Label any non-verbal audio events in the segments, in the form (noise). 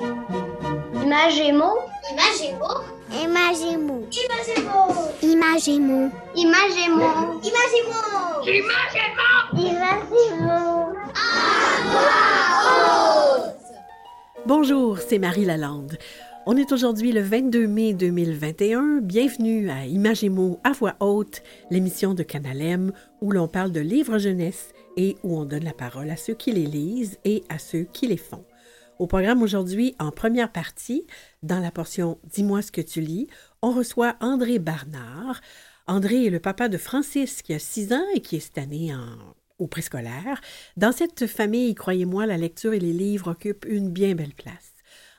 Imagémo. Imagémo. Imagémo. Imagémo. Imagémo. Imagémo. Imagémo. Imagémo. Bonjour, c'est Marie Lalande. On est aujourd'hui le 22 mai 2021. Bienvenue à Imagémo à voix haute, l'émission de Canalem où l'on parle de livres jeunesse et où on donne la parole à ceux qui les lisent et à ceux qui les font. Au programme aujourd'hui, en première partie, dans la portion Dis-moi ce que tu lis, on reçoit André Barnard. André est le papa de Francis qui a 6 ans et qui est cette année en au préscolaire. Dans cette famille, croyez-moi, la lecture et les livres occupent une bien belle place.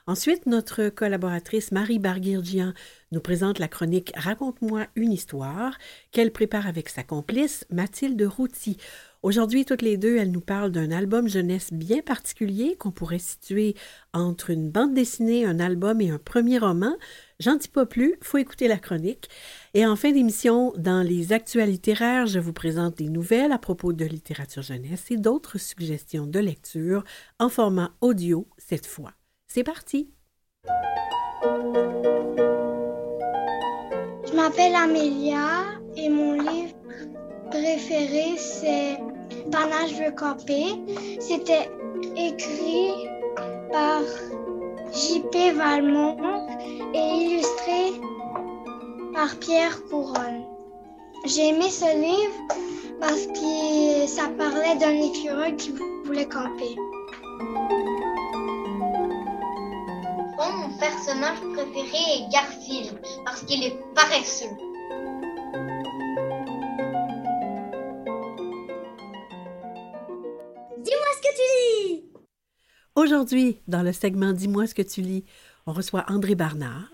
Ensuite, notre collaboratrice Marie Barguirgian nous présente la chronique Raconte-moi une histoire qu'elle prépare avec sa complice Mathilde Routy. Aujourd'hui, toutes les deux, elles nous parlent d'un album jeunesse bien particulier qu'on pourrait situer entre une bande dessinée, un album et un premier roman. J'en dis pas plus, faut écouter la chronique. Et en fin d'émission, dans les actualités littéraires, je vous présente des nouvelles à propos de littérature jeunesse et d'autres suggestions de lecture en format audio cette fois. C'est parti! Je m'appelle Amélia et mon livre préféré c'est Pendant je veux camper. C'était écrit par J.P. Valmont et illustré par Pierre Couronne. J'ai aimé ce livre parce que ça parlait d'un écureuil qui voulait camper. Bon, mon personnage préféré est Garfield parce qu'il est paresseux. Aujourd'hui, dans le segment Dis-moi ce que tu lis, on reçoit André Barnard.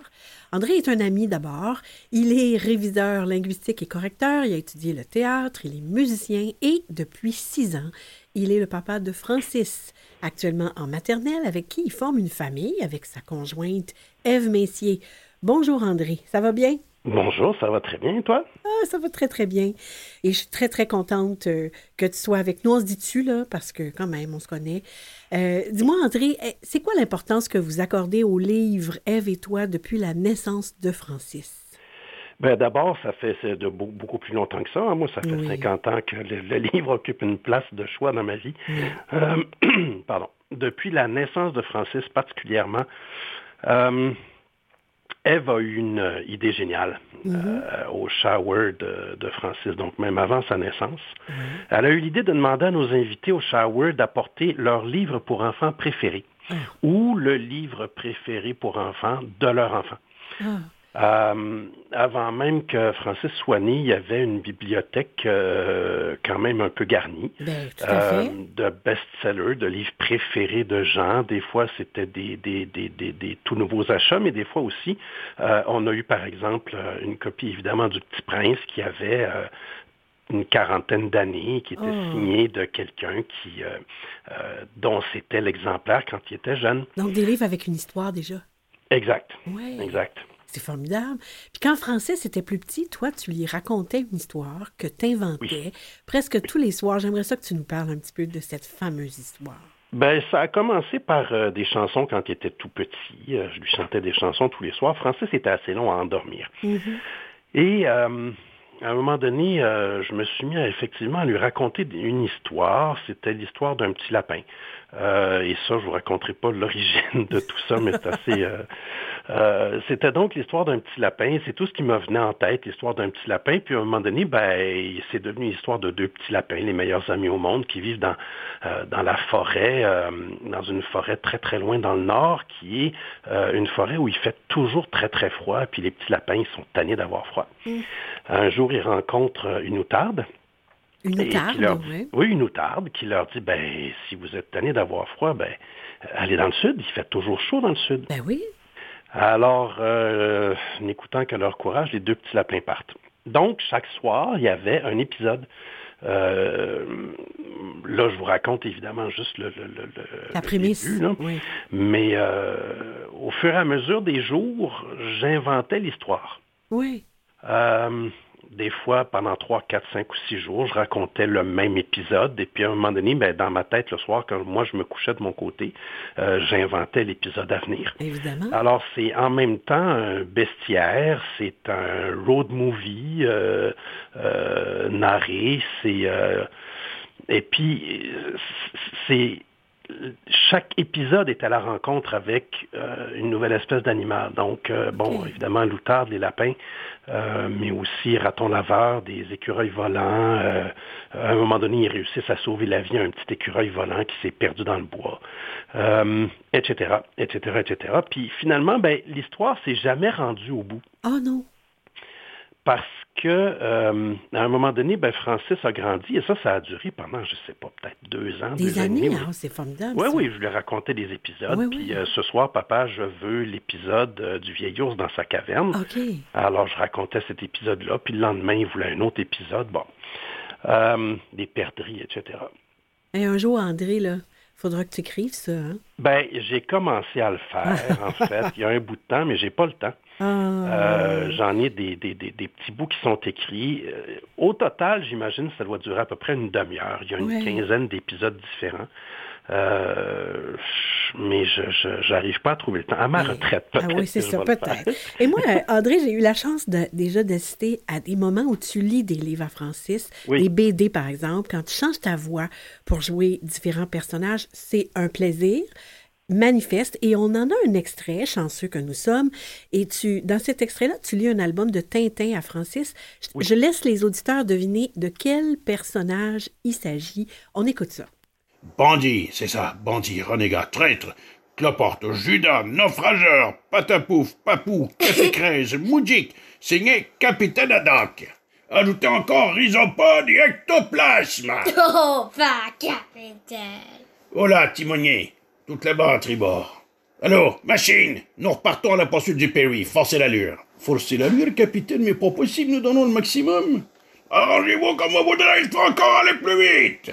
André est un ami d'abord. Il est réviseur linguistique et correcteur. Il a étudié le théâtre, il est musicien et depuis six ans, il est le papa de Francis, actuellement en maternelle, avec qui il forme une famille avec sa conjointe Ève Messier. Bonjour André, ça va bien? Bonjour, ça va très bien, et toi? Ah, ça va très, très bien. Et je suis très, très contente euh, que tu sois avec nous. On se dit dessus, là, parce que quand même, on se connaît. Euh, Dis-moi, André, eh, c'est quoi l'importance que vous accordez au livre Ève et toi depuis la naissance de Francis? Ben, D'abord, ça fait de beau- beaucoup plus longtemps que ça. hein. Moi, ça fait Oui. 50 ans que le, le livre occupe une place de choix dans ma vie. Euh, (clears throat) pardon. Depuis la naissance de Francis particulièrement, euh, Eve a eu une euh, idée géniale euh, au shower de, de Francis, donc même avant sa naissance. Elle a eu l'idée de demander à nos invités au shower d'apporter leur livre pour enfants préféré ou le livre préféré pour enfants de leur enfant. Euh, avant même que Francis soit né, il y avait une bibliothèque euh, quand même un peu garnie ben, euh, de best-sellers, de livres préférés de gens. Des fois, c'était des, des, des, des, des tout nouveaux achats, mais des fois aussi, on a eu par exemple une copie évidemment du Petit Prince qui avait une quarantaine d'années, qui était Oh. signé de quelqu'un qui euh, euh, dont c'était l'exemplaire quand il était jeune. Donc, des livres avec une histoire déjà. Exact, exact. C'est formidable. Puis quand Francis était plus petit, toi, tu lui racontais une histoire que tu inventais presque tous les soirs. J'aimerais ça que tu nous parles un petit peu de cette fameuse histoire. Ben, ça a commencé par euh, des chansons quand il était tout petit. Euh, je lui chantais des chansons tous les soirs. Francis était assez long à endormir. Et euh, à un moment donné, je me suis mis à, effectivement à lui raconter une histoire. C'était l'histoire d'un petit lapin. Euh, et ça, je vous raconterai pas l'origine de tout ça, mais c'est assez. euh, euh, c'était donc l'histoire d'un petit lapin. C'est tout ce qui me venait en tête, l'histoire d'un petit lapin. Puis à un moment donné, ben, c'est devenu l'histoire de deux petits lapins, les meilleurs amis au monde, qui vivent dans dans la forêt, dans une forêt très très loin dans le nord, qui est une forêt où il fait toujours très très froid. Puis les petits lapins, ils sont tannés d'avoir froid. Un jour, ils rencontrent une outarde. Une outarde, leur- oui. Oui, une outarde qui leur dit, ben, si vous êtes tanné d'avoir froid, ben, allez dans le sud, il fait toujours chaud dans le sud. Ben oui. Alors, euh, n'écoutant que leur courage, les deux petits lapins partent. Donc, chaque soir, il y avait un épisode. Euh, là, je vous raconte évidemment juste le, le- le- début. Oui. Mais euh, au fur et à mesure des jours, j'inventais l'histoire. Oui. Euh, des fois, pendant 3, 4, 5 ou 6 jours, je racontais le même épisode. Et puis, à un moment donné, ben, dans ma tête, le soir, quand moi, je me couchais de mon côté, euh, j'inventais l'épisode à venir. Évidemment. Alors, c'est en même temps un bestiaire, c'est un road movie euh, euh, narré, c'est... et puis, c'est chaque épisode est à la rencontre avec euh, une nouvelle espèce d'animal. Donc, euh, bon, évidemment, l'outarde, les lapins, euh, mais aussi raton laveur, des écureuils volants. à un moment donné, ils réussissent à sauver la vie à un petit écureuil volant qui s'est perdu dans le bois, etc., etc., etc. Puis finalement, ben, l'histoire s'est jamais rendue au bout. Oh non parce que euh, à un moment donné, ben, Francis a grandi et ça, ça a duré pendant, je sais pas, peut-être deux ans. Des années, hein, c'est formidable. Oui, oui, je lui racontais des épisodes. puis euh, ce soir, papa, je veux l'épisode euh, du vieil ours dans sa caverne. OK. Alors, je racontais cet épisode-là, puis le lendemain, il voulait un autre épisode. Bon, des perdrix, etc. Et un jour, André, là, faudra que tu écrives ça. Hein? Ben, j'ai commencé à le faire, en (laughs) fait. Il y a un bout de temps, mais j'ai pas le temps. Ah. Euh, j'en ai des, des, des, petits bouts qui sont écrits. Euh, au total, j'imagine que ça doit durer à peu près une demi-heure. Il y a une quinzaine d'épisodes différents. Euh, mais je n'arrive pas à trouver le temps. À ma retraite, peut-être. Ah oui, c'est ça, peut-être. Et moi, (laughs) André, j'ai eu la chance de, déjà d'assister à des moments où tu lis des livres à Francis, des BD par exemple, quand tu changes ta voix pour jouer différents personnages, c'est un plaisir manifeste et on en a un extrait, chanceux que nous sommes, et tu, dans cet extrait-là, tu lis un album de Tintin à Francis. Je laisse les auditeurs deviner de quel personnage il s'agit. On écoute ça. Bandit, c'est ça, bandit, renégat, traître, cloporte, Judas, naufrageur, patapouf, papou, café (laughs) moudjik, signé Capitaine Haddock. Ajoutez encore rhizopode et ectoplasme. Oh, pas capitaine. Oh là, timonier, toute la barre à tribord. Allô, machine, nous repartons à la poursuite du Perry. Forcez l'allure. Forcez l'allure, capitaine, mais pas possible, nous donnons le maximum. Arrangez-vous comme vous voudrez, il faut encore aller plus vite.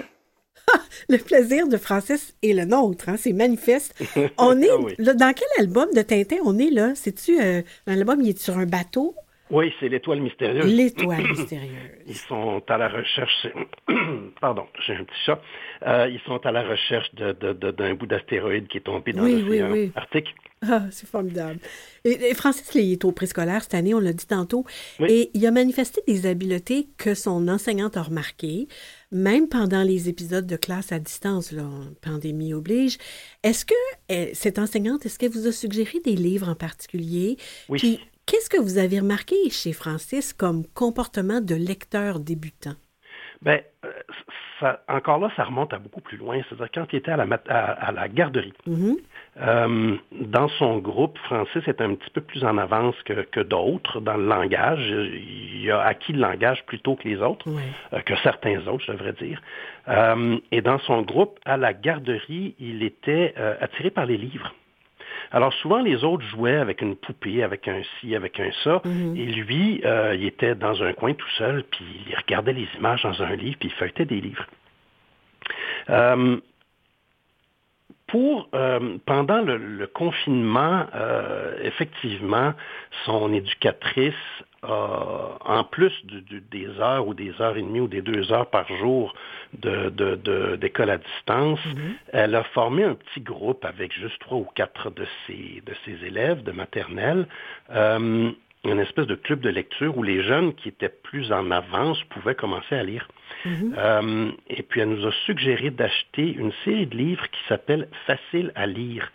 (laughs) le plaisir de Francis est le nôtre, hein, c'est manifeste. (laughs) On est ah dans quel album de Tintin on est là? C'est-tu euh, un album il est sur un bateau? Oui, c'est l'étoile mystérieuse. L'étoile (clears throat) mystérieuse. Ils sont à la recherche. (clears throat) Pardon, j'ai un petit chat. Euh, ils sont à la recherche d'un bout d'astéroïde qui est tombé dans l'océan oui, Arctique. Ah, c'est formidable. Et, Francis il est au préscolaire cette année, on l'a dit tantôt, et il a manifesté des habiletés que son enseignante a remarquées, même pendant les épisodes de classe à distance, là, pandémie oblige. Est-ce que eh, cette enseignante, est-ce qu'elle vous a suggéré des livres en particulier? Oui. Qu'est-ce que vous avez remarqué chez Francis comme comportement de lecteur débutant? Bien, euh, encore là, ça remonte à beaucoup plus loin. C'est-à-dire quand il était à la, à, la garderie, mm-hmm. euh, dans son groupe, Francis est un petit peu plus en avance que, d'autres dans le langage. Il a acquis le langage plutôt que les autres, euh, que certains autres, je devrais dire. et dans son groupe, à la garderie, il était attiré par les livres. Alors souvent, les autres jouaient avec une poupée, avec un ci, avec un ça, mhm. et lui, euh, il était dans un coin tout seul, puis il regardait les images dans un livre, puis il feuilletait des livres. Euh, pour euh, pendant le, confinement, effectivement, son éducatrice en plus des heures ou des heures et demie ou des deux heures par jour d'école à distance, mm-hmm. elle a formé un petit groupe avec juste trois ou quatre de ses, de ses élèves de maternelle. Euh, une espèce de club de lecture où les jeunes qui étaient plus en avance pouvaient commencer à lire. Mm-hmm. Euh, et puis elle nous a suggéré d'acheter une série de livres qui s'appelle Facile à lire,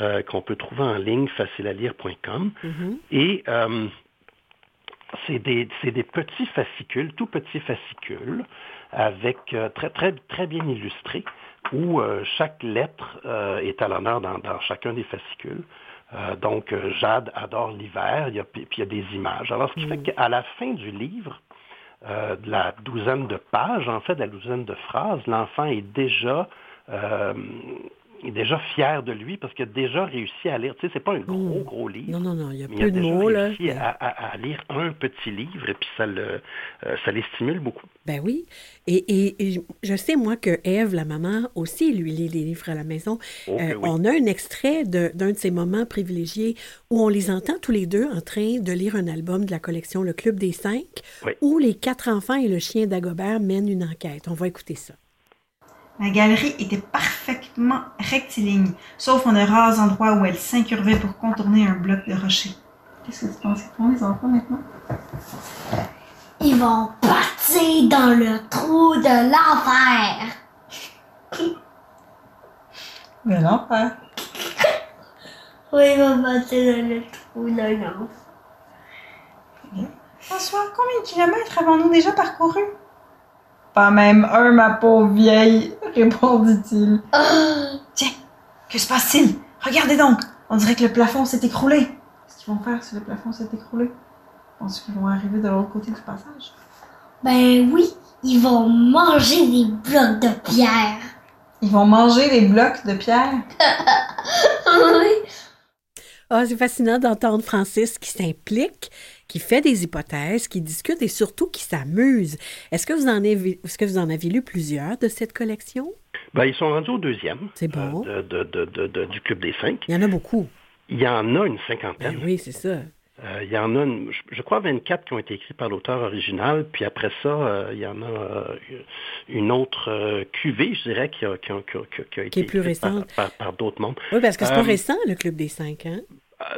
euh, qu'on peut trouver en ligne, facilealire.com. Mm-hmm. Et c'est des, des, petits fascicules, tout petits fascicules, avec euh, très, très, très bien illustrés, où euh, chaque lettre euh, est à l'honneur dans, dans, chacun des fascicules. donc, Jade adore l'hiver, puis il y a des images. Alors, ce qui fait mm. qu'à la fin du livre, de la douzaine de pages, en fait, de la douzaine de phrases, l'enfant est déjà est déjà fier de lui parce qu'il a déjà réussi à lire. Tu sais, c'est pas un gros, Mm. gros livre. Non, non, non, il y a peu il de a mots, là. réussi à, à- à lire un petit livre et puis ça, le, euh, ça les stimule beaucoup. Ben oui. Et, et- et je sais, moi, que Eve, la maman, aussi lui lit les livres à la maison. Oh, que Euh, oui. On a un extrait de- d'un de, ces moments privilégiés où on les entend tous les deux en train de lire un album de la collection Le Club des Cinq, Oui. où les quatre enfants et le chien d'Agobert mènent une enquête. On va écouter ça. La galerie était parfaitement rectiligne, sauf en de rares endroits où elle s'incurvait pour contourner un bloc de rocher. Qu'est-ce que tu penses qu'ils font, les enfants, maintenant? Ils vont partir dans le trou de l'enfer. Mais l'enfer. (laughs) Oui, ils vont partir dans le trou de l'enfer. François, combien de kilomètres avons-nous déjà parcouru? Pas même un, ma pauvre vieille, (laughs) répondit-il. Tiens, que se passe-t-il? Regardez donc, on dirait que le plafond s'est écroulé. Qu'est-ce qu'ils vont faire si le plafond s'est écroulé? Penses-tu qu'ils vont arriver de l'autre côté du passage? Ben oui, ils vont manger des blocs de pierre. Ils vont manger les blocs de pierre? (laughs) oui. Ah, c'est fascinant d'entendre Francis qui s'implique, qui fait des hypothèses, qui discute et surtout qui s'amuse. Est-ce que vous en avez, est-ce que vous en avez lu plusieurs de cette collection? Ben, ils sont rendus au deuxième C'est bon. euh, de- du Club des Cinq. Il y en a beaucoup. Il y en a une Ben cinquantaine. oui, c'est ça. Euh, il y en a, une- je, crois, 24 qui ont été écrits par l'auteur original, puis après ça, euh, il y en a euh, une autre cuvée, je dirais, qui a, qui a- qui a- qui a- qui a été est plus écrite par, récente. par- par d'autres mondes. Oui, parce que c'est pas récent, le Club des Cinq, hein?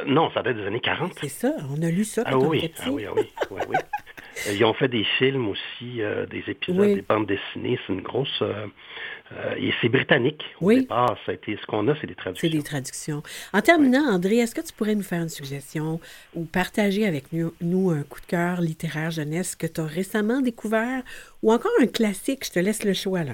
Non, ça date des années 40. C'est ça, on a lu ça Ah quand on oui, était ah oui, ah oui, oui, oui. Euh, Ils ont fait des films aussi, euh, des épisodes, Oui. des bandes dessinées. C'est une grosse... euh, euh, et c'est britannique. Au Oui. départ, ça a été, ce qu'on a, c'est des C'est traductions. des traductions. En terminant, André, est-ce que tu pourrais nous faire une suggestion ou partager avec nous, nous un coup de cœur littéraire jeunesse que tu as récemment découvert ou encore un classique? Je te laisse le choix, là.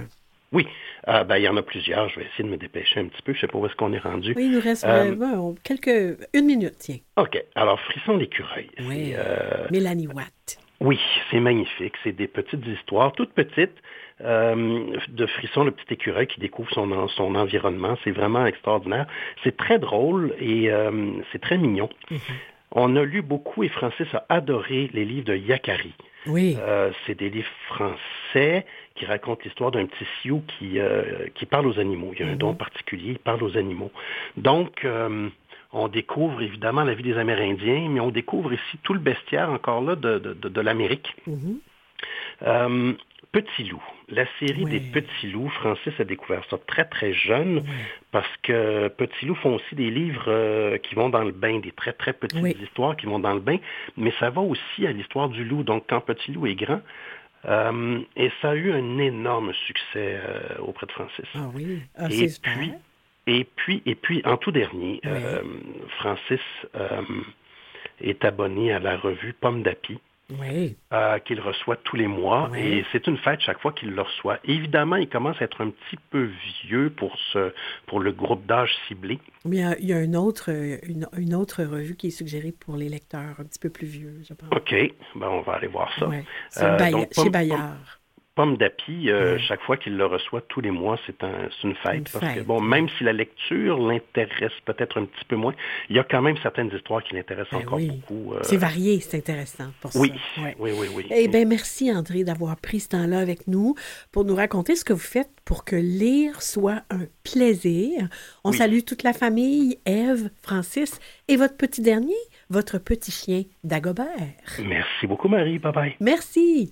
Oui, Euh, ben, il y en a plusieurs. Je vais essayer de me dépêcher un petit peu. Je sais pas où est-ce qu'on est rendu. Oui, il nous reste Euh, vraiment quelques... Une minute, tiens. OK. Alors, Frisson l'écureuil. Oui. C'est, euh, Mélanie Watt. Oui, c'est magnifique. C'est des petites histoires, toutes petites, euh, de Frisson, le petit écureuil qui découvre son, en- son environnement. C'est vraiment extraordinaire. C'est très drôle et euh, c'est très mignon. On a lu beaucoup et Francis a adoré les livres de Yakari. Oui. Euh, c'est des livres français qui racontent l'histoire d'un petit sioux qui, qui parle aux animaux. Il y a un don particulier, il parle aux animaux. Donc, on découvre évidemment la vie des Amérindiens, mais on découvre ici tout le bestiaire encore là de, de, de- de l'Amérique. Mhm. Euh, Petit loup, la série des petits loups, Francis a découvert ça très très jeune parce que Petit loup font aussi des livres euh, qui vont dans le bain, des très très petites Oui. histoires qui vont dans le bain, mais ça va aussi à l'histoire du loup. Donc quand Petit loup est grand, euh, et ça a eu un énorme succès euh, auprès de Francis. Ah oui. Ah, et puis, et puis, et puis, en tout dernier, euh, Francis euh, est abonné à la revue Pomme d'Api Oui. euh, qu'il reçoit tous les mois. Oui. Et c'est une fête chaque fois qu'il le reçoit. Évidemment, il commence à être un petit peu vieux pour, ce, pour le groupe d'âge ciblé. Mais il y a, une, autre, une, une autre revue qui est suggérée pour les lecteurs un petit peu plus vieux, je pense. OK, ben, on va aller voir ça. Ouais. Euh, donc, chez Bayard. Pomme d'Api, euh, chaque fois qu'il le reçoit tous les mois, c'est un, c'est une fête. Une parce que, bon, même si la lecture l'intéresse peut-être un petit peu moins, il y a quand même certaines histoires qui l'intéressent Ben encore oui. beaucoup. euh, C'est varié, c'est intéressant pour oui, ça. Ouais. oui, oui, oui. Eh bien, merci André d'avoir pris ce temps-là avec nous pour nous raconter ce que vous faites pour que lire soit un plaisir. On Oui. salue toute la famille, Ève, Francis et votre petit dernier, votre petit chien Dagobert. Merci beaucoup, Marie. Bye bye. Merci.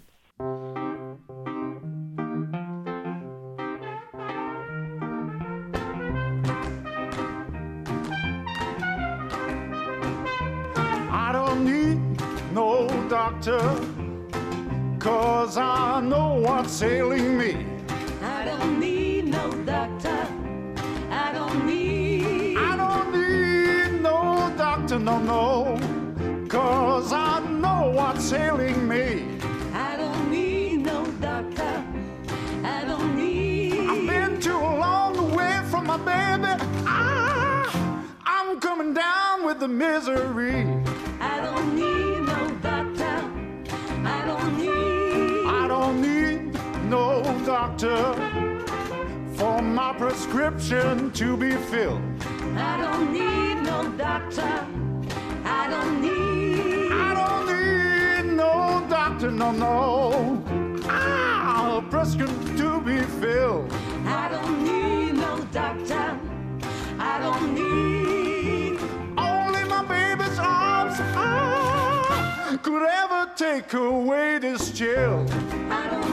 Doctor, cause I know what's ailing me. I don't need no doctor. I don't need. I don't need no doctor, no, no, cause I know what's ailing me. I don't need no doctor. I don't need. I've been too long away from my baby. Ah, I'm coming down with the misery. Doctor for my prescription to be filled. I don't need no doctor. I don't need. I don't need no doctor, no, no. Ah, a prescription to be filled. I don't need no doctor. I don't need. Only my baby's arms ah, could ever take away this chill. I don't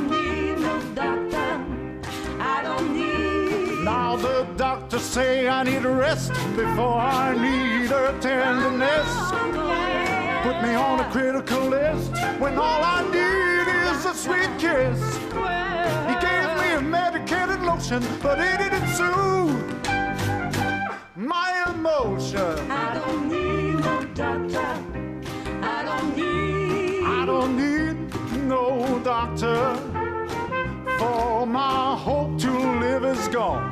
say I need a rest before I need her tenderness. Put me on a critical list when all I need is a sweet kiss. He gave me a medicated lotion, but it didn't soothe my emotion. I don't need no doctor. I don't need. I don't need no doctor, for my hope to live is gone.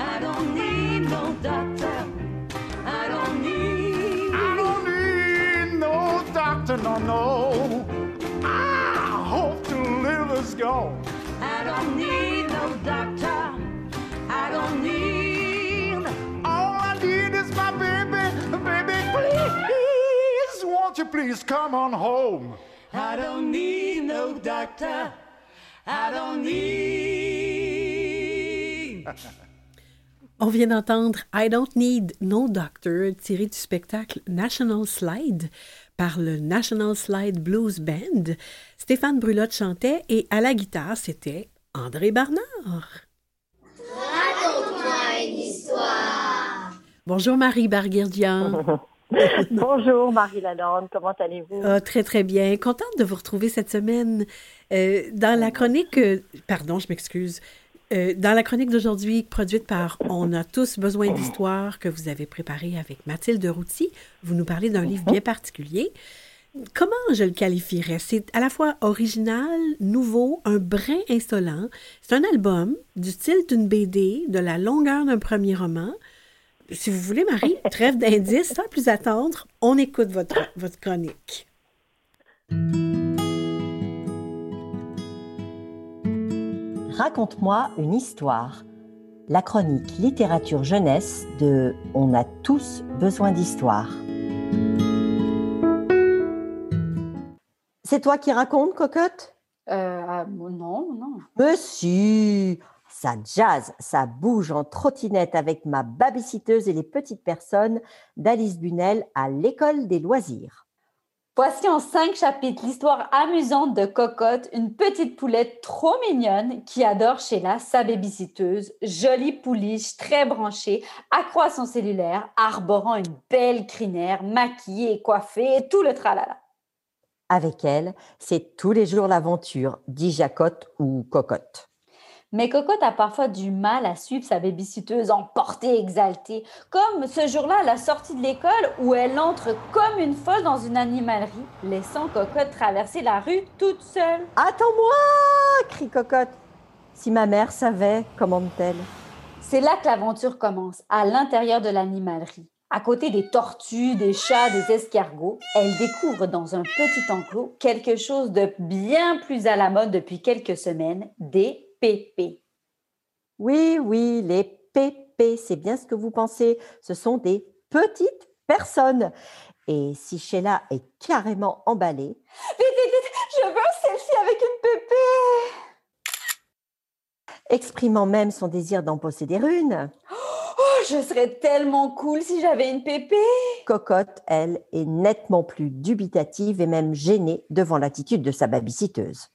I don't need no doctor. I don't need. I don't need no doctor, no, no. I hope to live is gone. I don't need no doctor. I don't need. All I need is my baby, baby, please. Won't you please come on home? I don't need no doctor. I don't need. (laughs) On vient d'entendre I Don't Need No Doctor tiré du spectacle National Slide par le National Slide Blues Band. Stéphane Brulotte chantait et à la guitare, c'était André Barnard. Bonjour Marie Barguirdian. (laughs) Bonjour Marie Lalande, comment allez-vous? Ah, très très bien. Contente de vous retrouver cette semaine. Euh, dans la chronique, euh, pardon, je m'excuse. Euh, dans la chronique d'aujourd'hui, produite par On a tous besoin d'histoire, que vous avez préparée avec Mathilde Routy, vous nous parlez d'un livre bien particulier. Comment je le qualifierais? C'est à la fois original, nouveau, un brin insolent. C'est un album du style d'une BD, de la longueur d'un premier roman. Si vous voulez, Marie, (laughs) trêve d'indices, sans plus attendre, on écoute votre, votre chronique. Raconte-moi une histoire. La chronique littérature jeunesse de On a tous besoin d'histoire. C'est toi qui racontes, cocotte? Euh, ah, non, non. Monsieur, ça jazz, ça bouge en trottinette avec ma babysiteuse et les petites personnes d'Alice Bunel à l'école des loisirs. Voici en cinq chapitres l'histoire amusante de Cocotte, une petite poulette trop mignonne qui adore Sheila, sa babysiteuse, jolie pouliche très branchée, accroît son cellulaire, arborant une belle crinière, maquillée coiffée, et tout le tralala. Avec elle, c'est tous les jours l'aventure, dit Jacotte ou Cocotte. Mais Cocotte a parfois du mal à suivre sa babysiteuse emportée, exaltée, comme ce jour-là à la sortie de l'école où elle entre comme une folle dans une animalerie, laissant Cocotte traverser la rue toute seule. Attends-moi crie Cocotte. Si ma mère savait, commande-t-elle. C'est là que l'aventure commence, à l'intérieur de l'animalerie. À côté des tortues, des chats, des escargots, elle découvre dans un petit enclos quelque chose de bien plus à la mode depuis quelques semaines, des pépés. Oui, oui, les pépés, c'est bien ce que vous pensez. Ce sont des petites personnes. Et si Sheila est carrément emballée, Vite, vite, vite, je veux selfie avec une pépé. exprimant même son désir d'en posséder une, Oh, je serais tellement cool si j'avais une pépé. Cocotte, elle, est nettement plus dubitative et même gênée devant l'attitude de sa babysiteuse.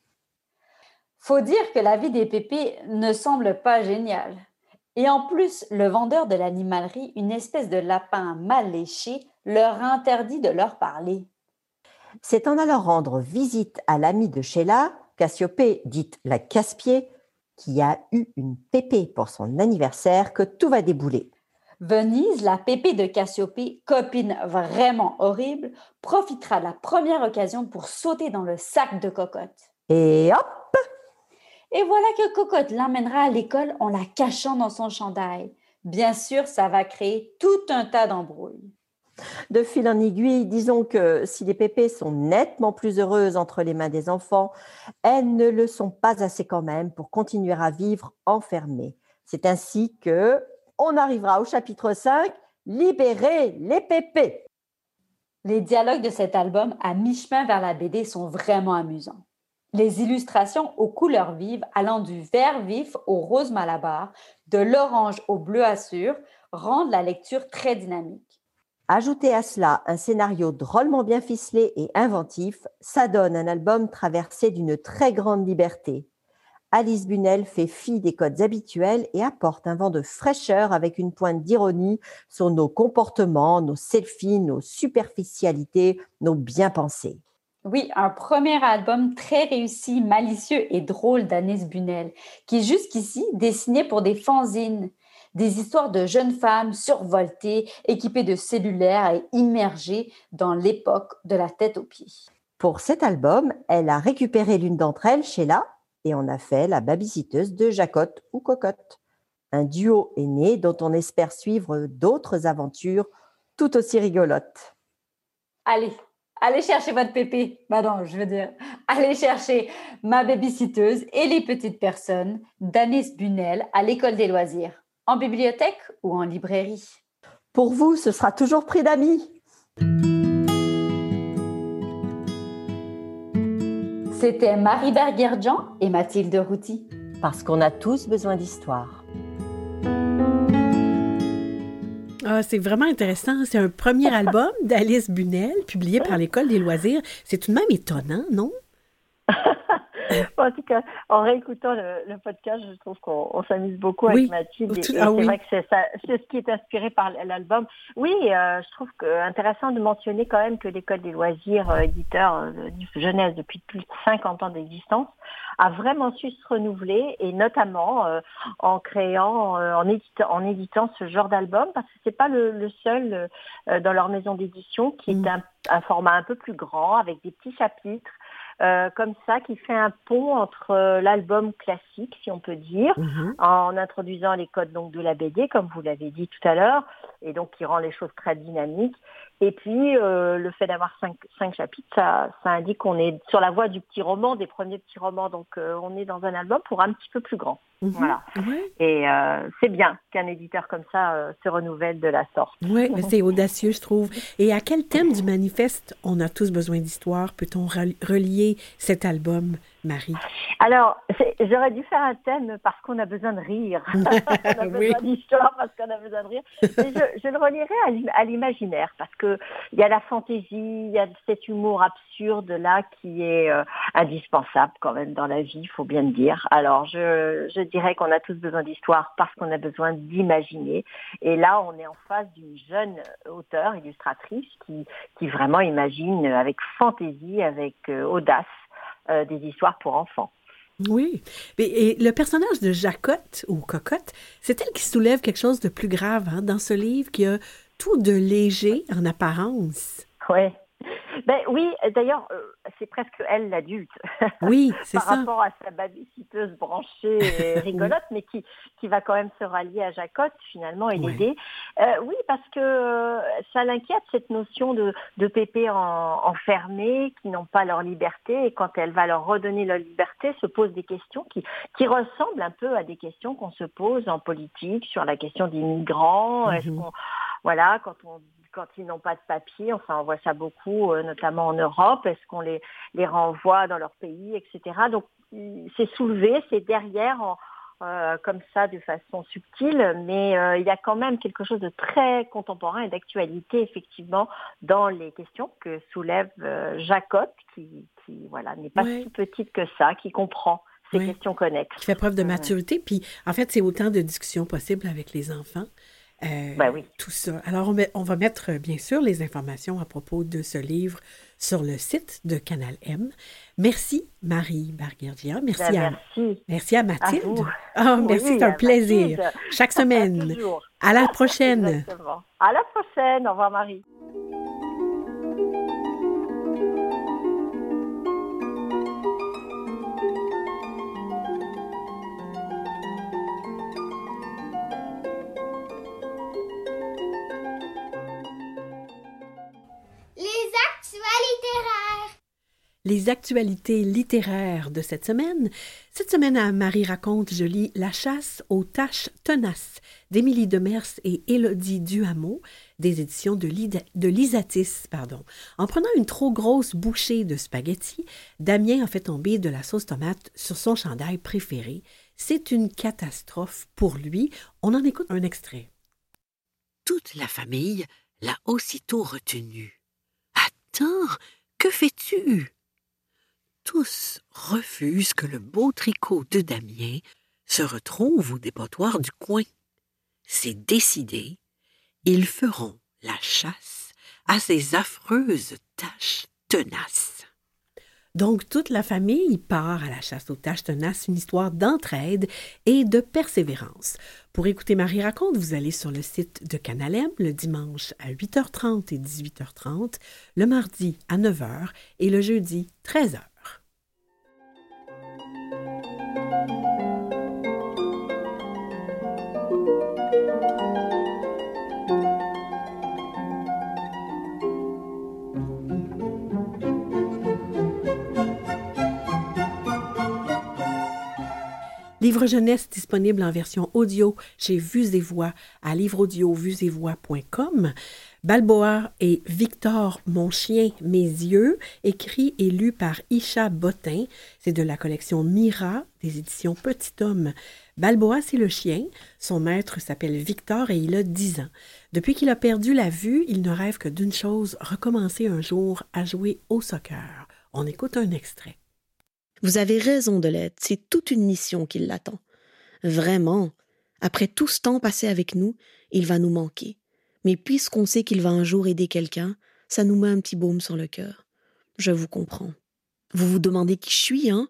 Faut dire que la vie des pépés ne semble pas géniale. Et en plus, le vendeur de l'animalerie, une espèce de lapin mal léché, leur interdit de leur parler. C'est en allant rendre visite à l'amie de Sheila, Cassiopée, dite la casse-pied, qui a eu une pépé pour son anniversaire, que tout va débouler. Venise, la pépé de Cassiopée, copine vraiment horrible, profitera de la première occasion pour sauter dans le sac de Cocotte. Et hop Et voilà que Cocotte l'emmènera à l'école en la cachant dans son chandail. Bien sûr, ça va créer tout un tas d'embrouilles. De fil en aiguille, disons que si les pépés sont nettement plus heureuses entre les mains des enfants, elles ne le sont pas assez quand même pour continuer à vivre enfermées. C'est ainsi que on arrivera au chapitre 5, Libérer les pépés. Les dialogues de cet album à mi-chemin vers la BD sont vraiment amusants. Les illustrations aux couleurs vives allant du vert vif au rose malabar, de l'orange au bleu assur, rendent la lecture très dynamique. Ajoutez à cela un scénario drôlement bien ficelé et inventif, ça donne un album traversé d'une très grande liberté. Alice Bunel fait fi des codes habituels et apporte un vent de fraîcheur avec une pointe d'ironie sur nos comportements, nos selfies, nos superficialités, nos bien-pensés. Oui, un premier album très réussi, malicieux et drôle d'Anis Bunel, qui jusqu'ici dessinait pour des fanzines, des histoires de jeunes femmes survoltées, équipées de cellulaires et immergées dans l'époque de la tête aux pieds. Pour cet album, elle a récupéré l'une d'entre elles, Sheila, et on a fait la babysiteuse de Jacotte ou Cocotte. Un duo est né dont on espère suivre d'autres aventures tout aussi rigolotes. Allez, allez chercher votre pépé. Bah non, je veux dire, allez chercher ma babysiteuse et les petites personnes d'Anis Bunel à l'école des loisirs, en bibliothèque ou en librairie? Pour vous, ce sera toujours prix d'amis. C'était Marie Berguerjan et Mathilde Routy. Parce qu'on a tous besoin d'histoire. Ah, c'est vraiment intéressant. C'est un premier (laughs) album d'Alice Bunel, publié par l'École des loisirs. C'est tout de même étonnant, non? En tout cas, en réécoutant le, le podcast, je trouve qu'on on s'amuse beaucoup Oui. avec Mathilde. Tout- et- et ah c'est oui. vrai que c'est ça- c'est ce qui est inspiré par l'album. Oui, euh, je trouve que intéressant de mentionner quand même que l'école des loisirs, euh, éditeur euh, jeunesse depuis plus de 50 ans d'existence, a vraiment su se renouveler et notamment en créant, en, éditant, en éditant ce genre d'album parce que c'est pas le, le seul dans leur maison d'édition qui est un, un format un peu plus grand avec des petits chapitres euh, comme ça qui fait un pont entre euh, l'album classique, si on peut dire, Mhm. en introduisant les codes donc de la BD, comme vous l'avez dit tout à l'heure, et donc qui rend les choses très dynamiques. Et puis euh, le fait d'avoir cinq, cinq chapitres, ça, ça indique qu'on est sur la voie du petit roman, des premiers petits romans. Donc euh, on est dans un album pour un petit peu plus grand. Mhm. Voilà. Et euh, c'est bien qu'un éditeur comme ça se renouvelle de la sorte. Oui, mais c'est audacieux, je trouve. Et à quel thème du manifeste On a tous besoin d'histoire? Peut-on rel- relier cet album, Marie? Alors, j'aurais dû faire un thème parce qu'on a besoin de rire. (laughs) on a Oui. besoin d'histoire parce qu'on a besoin de rire. Mais je, je le relierai à l'im- à l'imaginaire parce que il y a la fantaisie, il y a cet humour absurde là qui est euh, indispensable quand même dans la vie, il faut bien le dire. Alors, je, je dirais qu'on a tous besoin d'histoire parce qu'on a besoin d'imaginer. Et là, on est en face d'une jeune auteure, illustratrice qui, qui vraiment imagine avec fantaisie, avec euh, audace, euh, des histoires pour enfants. Oui. Et, et le personnage de Jacotte, ou Cocotte, c'est elle qui soulève quelque chose de plus grave hein, dans ce livre qui a tout de léger en apparence. Ouais. Ben oui, d'ailleurs, euh, c'est presque elle l'adulte. (laughs) Oui, c'est Par ça. rapport à sa babysiteuse branchée (laughs) et rigolote, mais qui, qui va quand même se rallier à Jacotte finalement et Ouais. l'aider. Euh, oui, parce que euh, ça l'inquiète cette notion de, de pépés en, enfermés qui n'ont pas leur liberté et quand elle va leur redonner leur liberté, se pose des questions qui, qui ressemblent un peu à des questions qu'on se pose en politique sur la question des migrants. Est-ce Mhm. qu'on voilà, quand on quand ils n'ont pas de papier, enfin on voit ça beaucoup, euh, notamment en Europe, est-ce qu'on les, les renvoie dans leur pays, etc. Donc c'est soulevé, c'est derrière en- euh, comme ça de façon subtile, mais euh, il y a quand même quelque chose de très contemporain et d'actualité effectivement dans les questions que soulève Jacotte, qui, qui voilà n'est pas Ouais. si petite que ça, qui comprend ces questions connexes. Qui fait preuve de Mhm. maturité. Puis, en fait, c'est autant de discussions possibles avec les enfants. Euh, Ben oui. Tout ça. Alors, on, met- on va mettre, euh, bien sûr, les informations à propos de ce livre sur le site de Canal M. Merci, Marie Barguerdia. Merci, Ben, à, merci. merci à Mathilde. Ah, merci, c'est un plaisir. Mathilde. Chaque (laughs) semaine. À la prochaine. Exactement. À la prochaine. Au revoir Marie. Les actualités littéraires de cette semaine. Cette semaine, à Marie raconte, je lis La chasse aux tâches tenaces d'Émilie Demers et Élodie Duhamel des éditions de, de l'Isatis. Pardon. En prenant une trop grosse bouchée de spaghettis, Damien a fait tomber de la sauce tomate sur son chandail préféré. C'est une catastrophe pour lui. On en écoute un extrait. Toute la famille l'a aussitôt retenu. Que fais-tu? Tous refusent que le beau tricot de Damien se retrouve au dépotoir du coin. C'est décidé, ils feront la chasse à ces affreuses taches tenaces. Donc, toute la famille part à la chasse aux taches tenaces, une histoire d'entraide et de persévérance. Pour écouter Marie raconte, vous allez sur le site de Canalem le dimanche à 8h30 et 18h30, le mardi à 9h et le jeudi 13h. Livre jeunesse disponible en version audio chez Vues et Voix à livreaudio-vues-et-voix.com. Balboa et Victor, mon chien, mes yeux, écrit et lu par Isha Botin. C'est de la collection Mira des éditions Petit Homme. Balboa, c'est le chien. Son maître s'appelle Victor et il a 10 ans. Depuis qu'il a perdu la vue, il ne rêve que d'une chose, recommencer un jour à jouer au soccer. On écoute un extrait. Vous avez raison de l'aide, c'est toute une mission qui l'attend. Vraiment, après tout ce temps passé avec nous, il va nous manquer. Mais puisqu'on sait qu'il va un jour aider quelqu'un, ça nous met un petit baume sur le cœur. Je vous comprends. Vous vous demandez qui je suis, hein?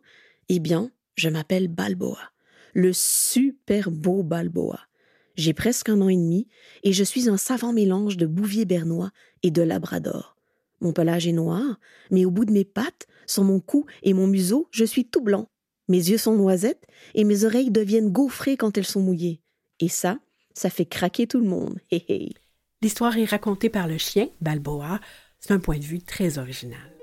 Eh bien, je m'appelle Balboa, le super beau Balboa. J'ai presque un an et demi et je suis un savant mélange de bouvier bernois et de labrador. Mon pelage est noir, mais au bout de mes pattes, sur mon cou et mon museau, je suis tout blanc. Mes yeux sont noisettes et mes oreilles deviennent gaufrées quand elles sont mouillées. Et ça, ça fait craquer tout le monde. L'histoire est racontée par le chien, Balboa. C'est un point de vue très original.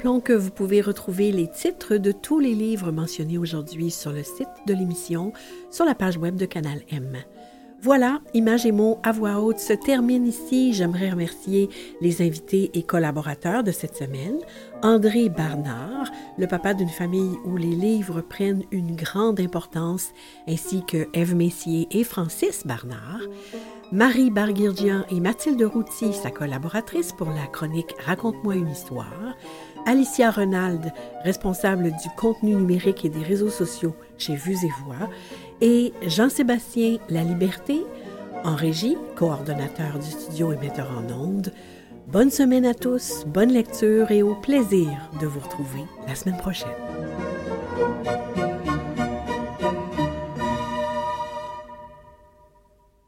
Rappelons que vous pouvez retrouver les titres de tous les livres mentionnés aujourd'hui sur le site de l'émission, sur la page web de Canal M. Voilà, Images et mots à voix haute se termine ici. J'aimerais remercier les invités et collaborateurs de cette semaine. André Barnard, le papa d'une famille où les livres prennent une grande importance, ainsi que Eve Messier et Francis Barnard. Marie Barguirdian et Mathilde Routy, sa collaboratrice pour la chronique Raconte-moi une histoire. Alicia Renald, responsable du contenu numérique et des réseaux sociaux chez Vues et Voix, et Jean-Sébastien La Liberté, en régie, coordonnateur du studio et metteur en ondes. Bonne semaine à tous, bonne lecture et au plaisir de vous retrouver la semaine prochaine.